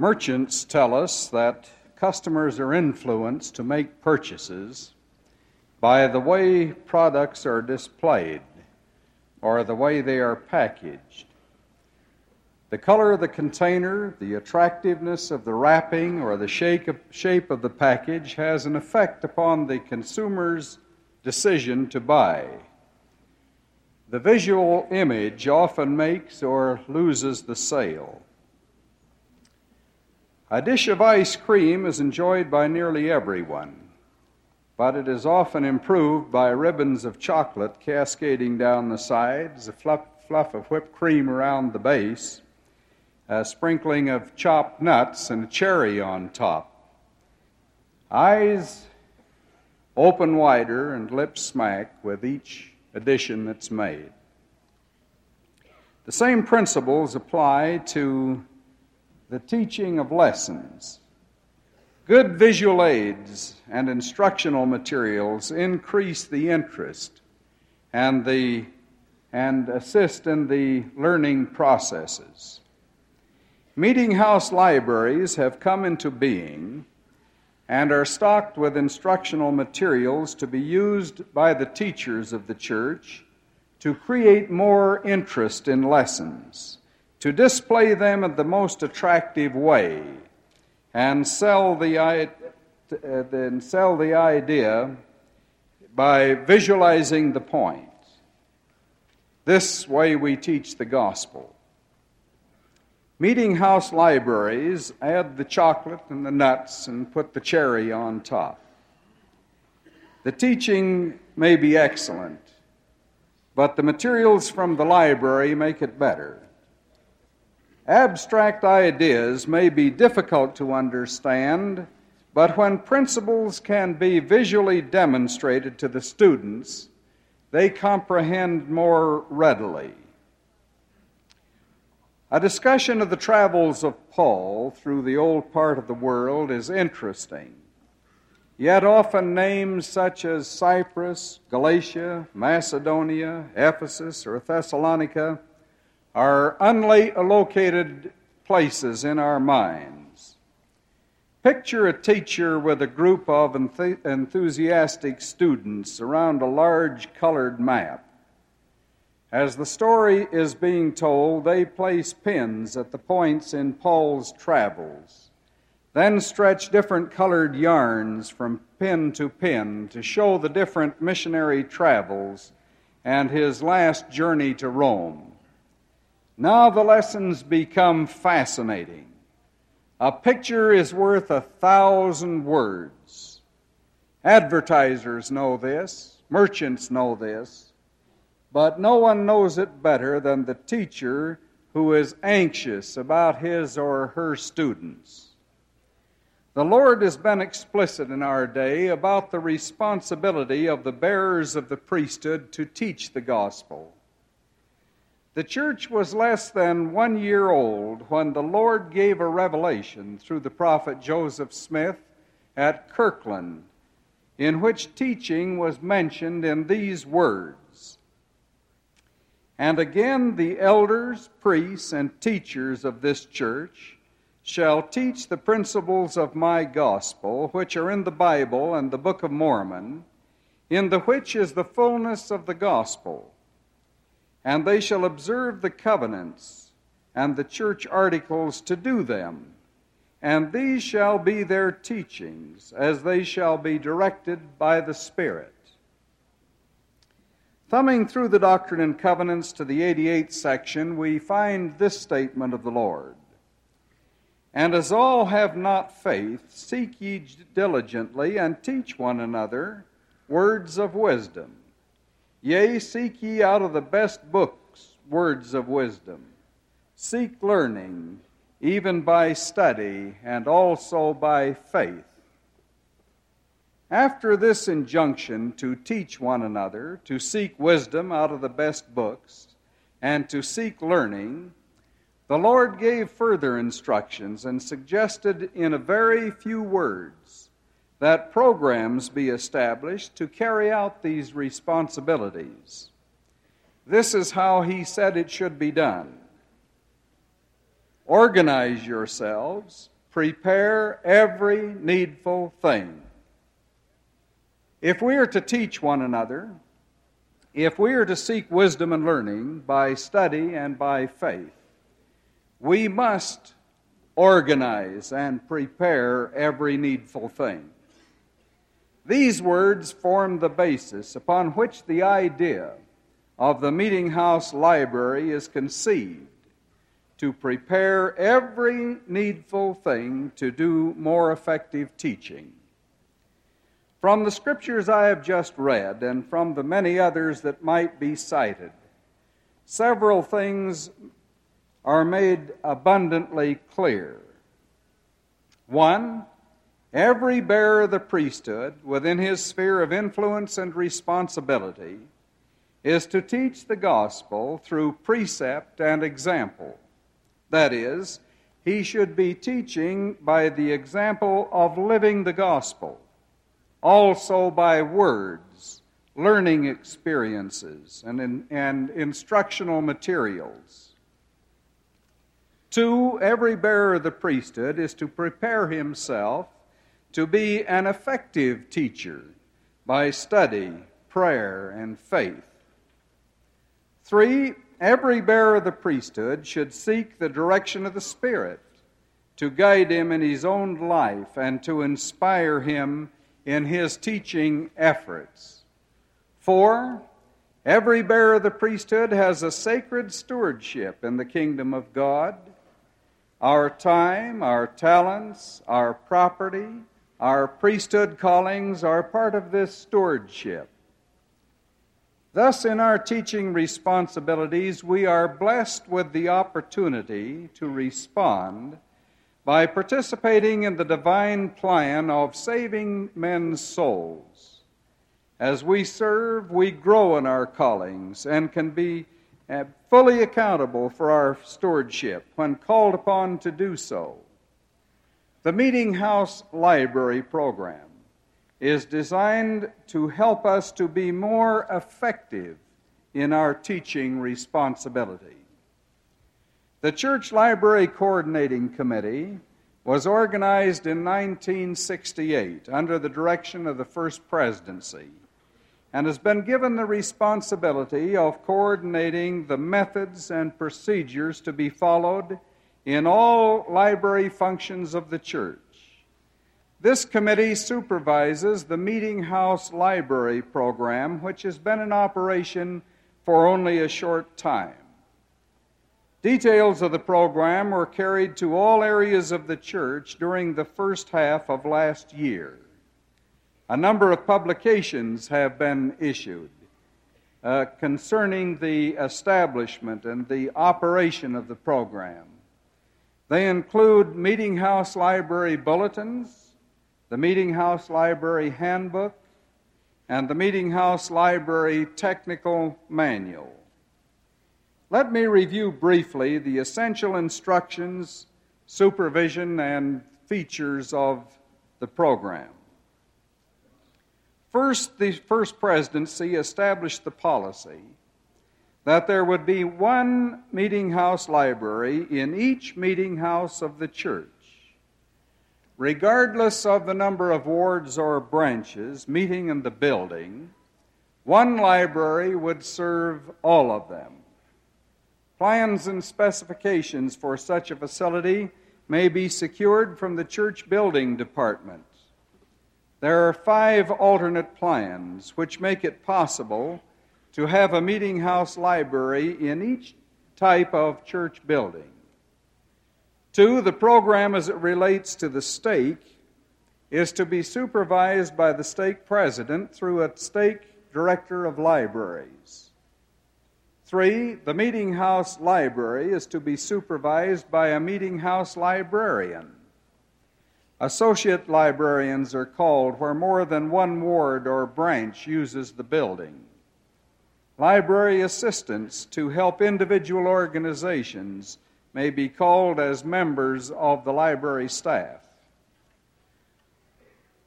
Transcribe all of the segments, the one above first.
Merchants tell us that customers are influenced to make purchases by the way products are displayed or the way they are packaged. The color of the container, the attractiveness of the wrapping, or the shape of the package has an effect upon the consumer's decision to buy. The visual image often makes or loses the sale. A dish of ice cream is enjoyed by nearly everyone, but it is often improved by ribbons of chocolate cascading down the sides, a fluff, fluff of whipped cream around the base, a sprinkling of chopped nuts, and a cherry on top. Eyes open wider and lips smack with each addition that's made. The same principles apply to the teaching of lessons. Good visual aids and instructional materials increase the interest and, the, and assist in the learning processes. Meeting house libraries have come into being and are stocked with instructional materials to be used by the teachers of the church to create more interest in lessons to display them in the most attractive way and sell the, uh, then sell the idea by visualizing the point. This way we teach the gospel. Meeting house libraries add the chocolate and the nuts and put the cherry on top. The teaching may be excellent, but the materials from the library make it better. Abstract ideas may be difficult to understand, but when principles can be visually demonstrated to the students, they comprehend more readily. A discussion of the travels of Paul through the old part of the world is interesting. Yet often names such as Cyprus, Galatia, Macedonia, Ephesus, or Thessalonica are unlocated places in our minds. Picture a teacher with a group of enthusiastic students around a large colored map. As the story is being told, they place pins at the points in Paul's travels, then stretch different colored yarns from pin to pin to show the different missionary travels and his last journey to Rome. Now the lessons become fascinating. A picture is worth a thousand words. Advertisers know this, merchants know this, but no one knows it better than the teacher who is anxious about his or her students. The Lord has been explicit in our day about the responsibility of the bearers of the priesthood to teach the gospel. The church was less than one year old when the Lord gave a revelation through the prophet Joseph Smith at Kirtland, in which teaching was mentioned in these words. And again, the elders, priests, and teachers of this church shall teach the principles of my gospel, which are in the Bible and the Book of Mormon, in the which is the fullness of the gospel and they shall observe the covenants and the church articles to do them. And these shall be their teachings, as they shall be directed by the Spirit. Thumbing through the Doctrine and Covenants to the 88th section, we find this statement of the Lord And as all have not faith, seek ye diligently and teach one another words of wisdom Yea, seek ye out of the best books words of wisdom. Seek learning, even by study, and also by faith. After this injunction to teach one another, to seek wisdom out of the best books, and to seek learning, the Lord gave further instructions and suggested in a very few words that programs be established to carry out these responsibilities. This is how he said it should be done. organize yourselves, prepare every needful thing. If we are to teach one another, if we are to seek wisdom and learning by study and by faith, we must organize and prepare every needful thing. These words form the basis upon which the idea of the Meeting House Library is conceived to prepare every needful thing to do more effective teaching. From the scriptures I have just read, and from the many others that might be cited, several things are made abundantly clear. One, every bearer of the priesthood within his sphere of influence and responsibility is to teach the gospel through precept and example. That is, he should be teaching by the example of living the gospel also by words, learning experiences, and, in, and instructional materials. Two, every bearer of the priesthood is to prepare himself to be an effective teacher by study, prayer, and faith. Three, every bearer of the priesthood should seek the direction of the Spirit to guide him in his own life and to inspire him in his teaching efforts. Four, every bearer of the priesthood has a sacred stewardship in the kingdom of God. Our time, our talents, our property, our priesthood callings are part of this stewardship. Thus, in our teaching responsibilities, we are blessed with the opportunity to respond by participating in the divine plan of saving men's souls. As we serve, we grow in our callings and can be uh, fully accountable for our stewardship when called upon to do so. The Meeting House Library program is designed to help us to be more effective in our teaching responsibility. The Church Library Coordinating Committee was organized in 1968 under the direction of the First Presidency and has been given the responsibility of coordinating the methods and procedures to be followed in all library functions of the church. This committee supervises the Meeting House Library program, which has been in operation for only a short time. Details of the program were carried to all areas of the church during the first half of last year. A number of publications have been issued uh, concerning the establishment and the operation of the program. They include Meeting House Library Bulletins, the Meeting House Library Handbook, and the Meeting House Library Technical Manual. Let me review briefly the essential instructions, supervision, and features of the program. First, the First Presidency established the policy that there would be one meeting house library in each meeting house of the church. Regardless of the number of wards or branches meeting in the building, one library would serve all of them. Plans and specifications for such a facility may be secured from the church building department. There are five alternate plans which make it possible to have a meeting house library in each type of church building. Two, the program as it relates to the stake is to be supervised by the stake president through a stake director of libraries. Three, the meeting house library is to be supervised by a meeting house librarian. Associate librarians are called where more than one ward or branch uses the building. Library assistants to help individual organizations may be called as members of the library staff.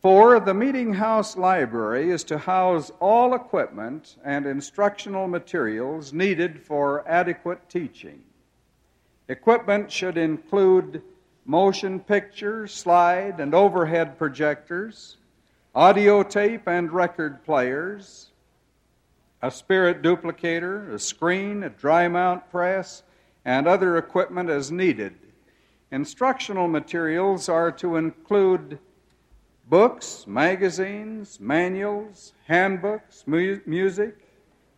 Four, the Meeting House Library is to house all equipment and instructional materials needed for adequate teaching. Equipment should include motion picture, slide, and overhead projectors, audio tape and record players, a spirit duplicator, a screen, a dry mount press, and other equipment as needed. Instructional materials are to include books, magazines, manuals, handbooks, mu- music,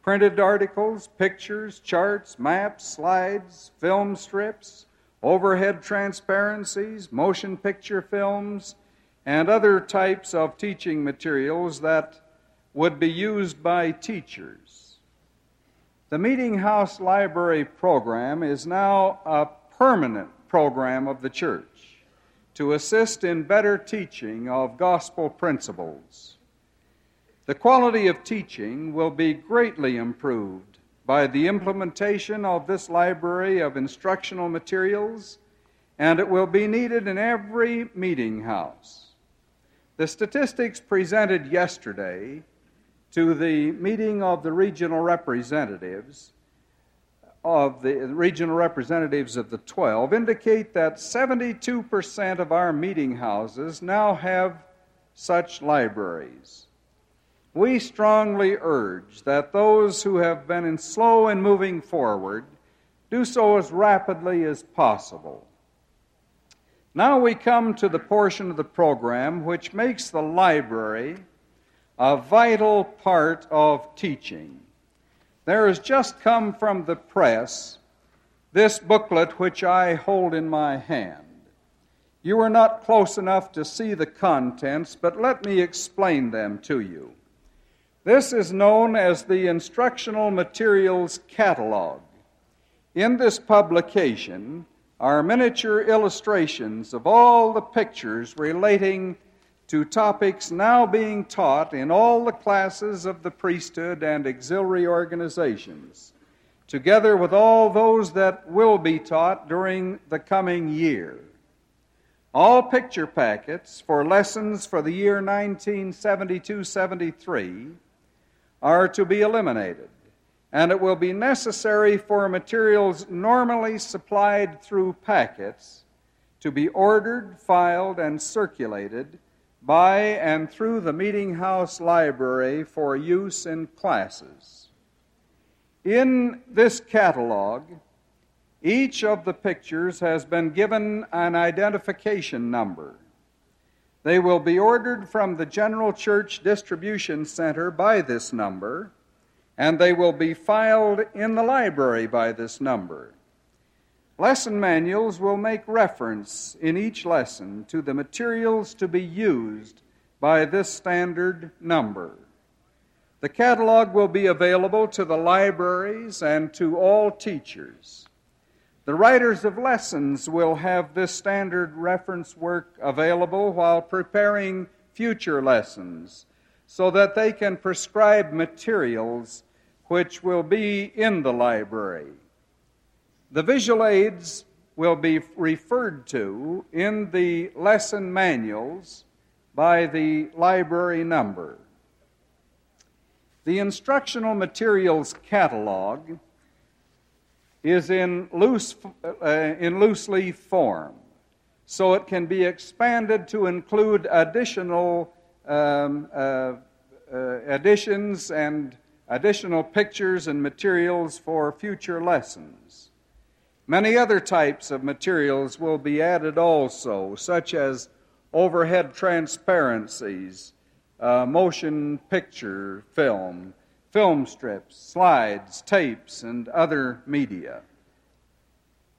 printed articles, pictures, charts, maps, slides, film strips, overhead transparencies, motion picture films, and other types of teaching materials that would be used by teachers. The Meeting House Library program is now a permanent program of the church to assist in better teaching of gospel principles. The quality of teaching will be greatly improved by the implementation of this library of instructional materials, and it will be needed in every meeting house. The statistics presented yesterday to the meeting of the regional representatives of the regional representatives of the 12 indicate that 72% of our meeting houses now have such libraries. We strongly urge that those who have been slow in moving forward do so as rapidly as possible. Now we come to the portion of the program which makes the library a vital part of teaching. There has just come from the press this booklet which I hold in my hand. You are not close enough to see the contents, but let me explain them to you. This is known as the Instructional Materials Catalog. In this publication are miniature illustrations of all the pictures relating to topics now being taught in all the classes of the priesthood and auxiliary organizations, together with all those that will be taught during the coming year. All picture packets for lessons for the year 1972 73 are to be eliminated, and it will be necessary for materials normally supplied through packets to be ordered, filed, and circulated by and through the Meeting House Library for use in classes. In this catalog, each of the pictures has been given an identification number. They will be ordered from the General Church Distribution Center by this number, and they will be filed in the library by this number. Lesson manuals will make reference in each lesson to the materials to be used by this standard number. The catalog will be available to the libraries and to all teachers. The writers of lessons will have this standard reference work available while preparing future lessons so that they can prescribe materials which will be in the library. The visual aids will be referred to in the lesson manuals by the library number. The instructional materials catalog is in loose, uh, in loose leaf form, so it can be expanded to include additional um, uh, uh, additions and additional pictures and materials for future lessons. Many other types of materials will be added also, such as overhead transparencies, uh, motion picture film, film strips, slides, tapes, and other media.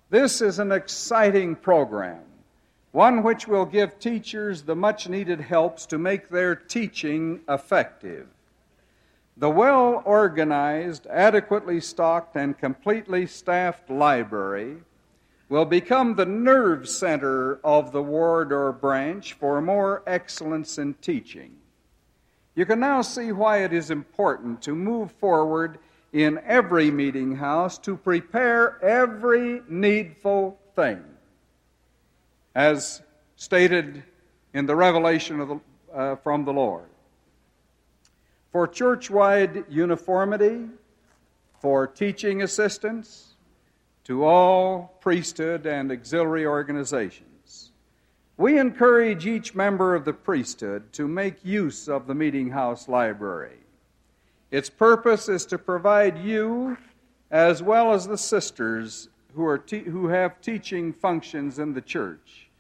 This is an exciting program, one which will give teachers the much needed helps to make their teaching effective. The well organized, adequately stocked, and completely staffed library will become the nerve center of the ward or branch for more excellence in teaching. You can now see why it is important to move forward in every meeting house to prepare every needful thing. As stated in the revelation the, uh, from the Lord for church wide uniformity, for teaching assistants, to all priesthood and auxiliary organizations. We encourage each member of the priesthood to make use of the Meeting House Library. Its purpose is to provide you, as well as the sisters who, are te- who have teaching functions in the church,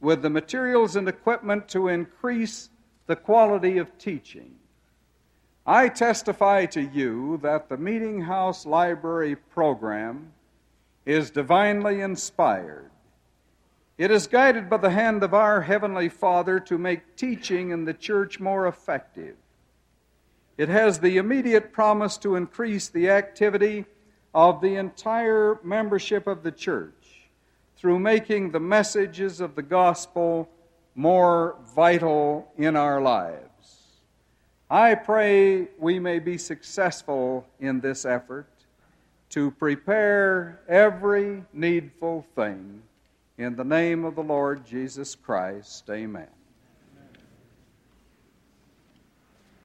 with the materials and equipment to increase the quality of teaching. I testify to you that the Meeting House Library program is divinely inspired. It is guided by the hand of our Heavenly Father to make teaching in the church more effective. It has the immediate promise to increase the activity of the entire membership of the church through making the messages of the gospel more vital in our lives. I pray we may be successful in this effort to prepare every needful thing. In the name of the Lord Jesus Christ, amen.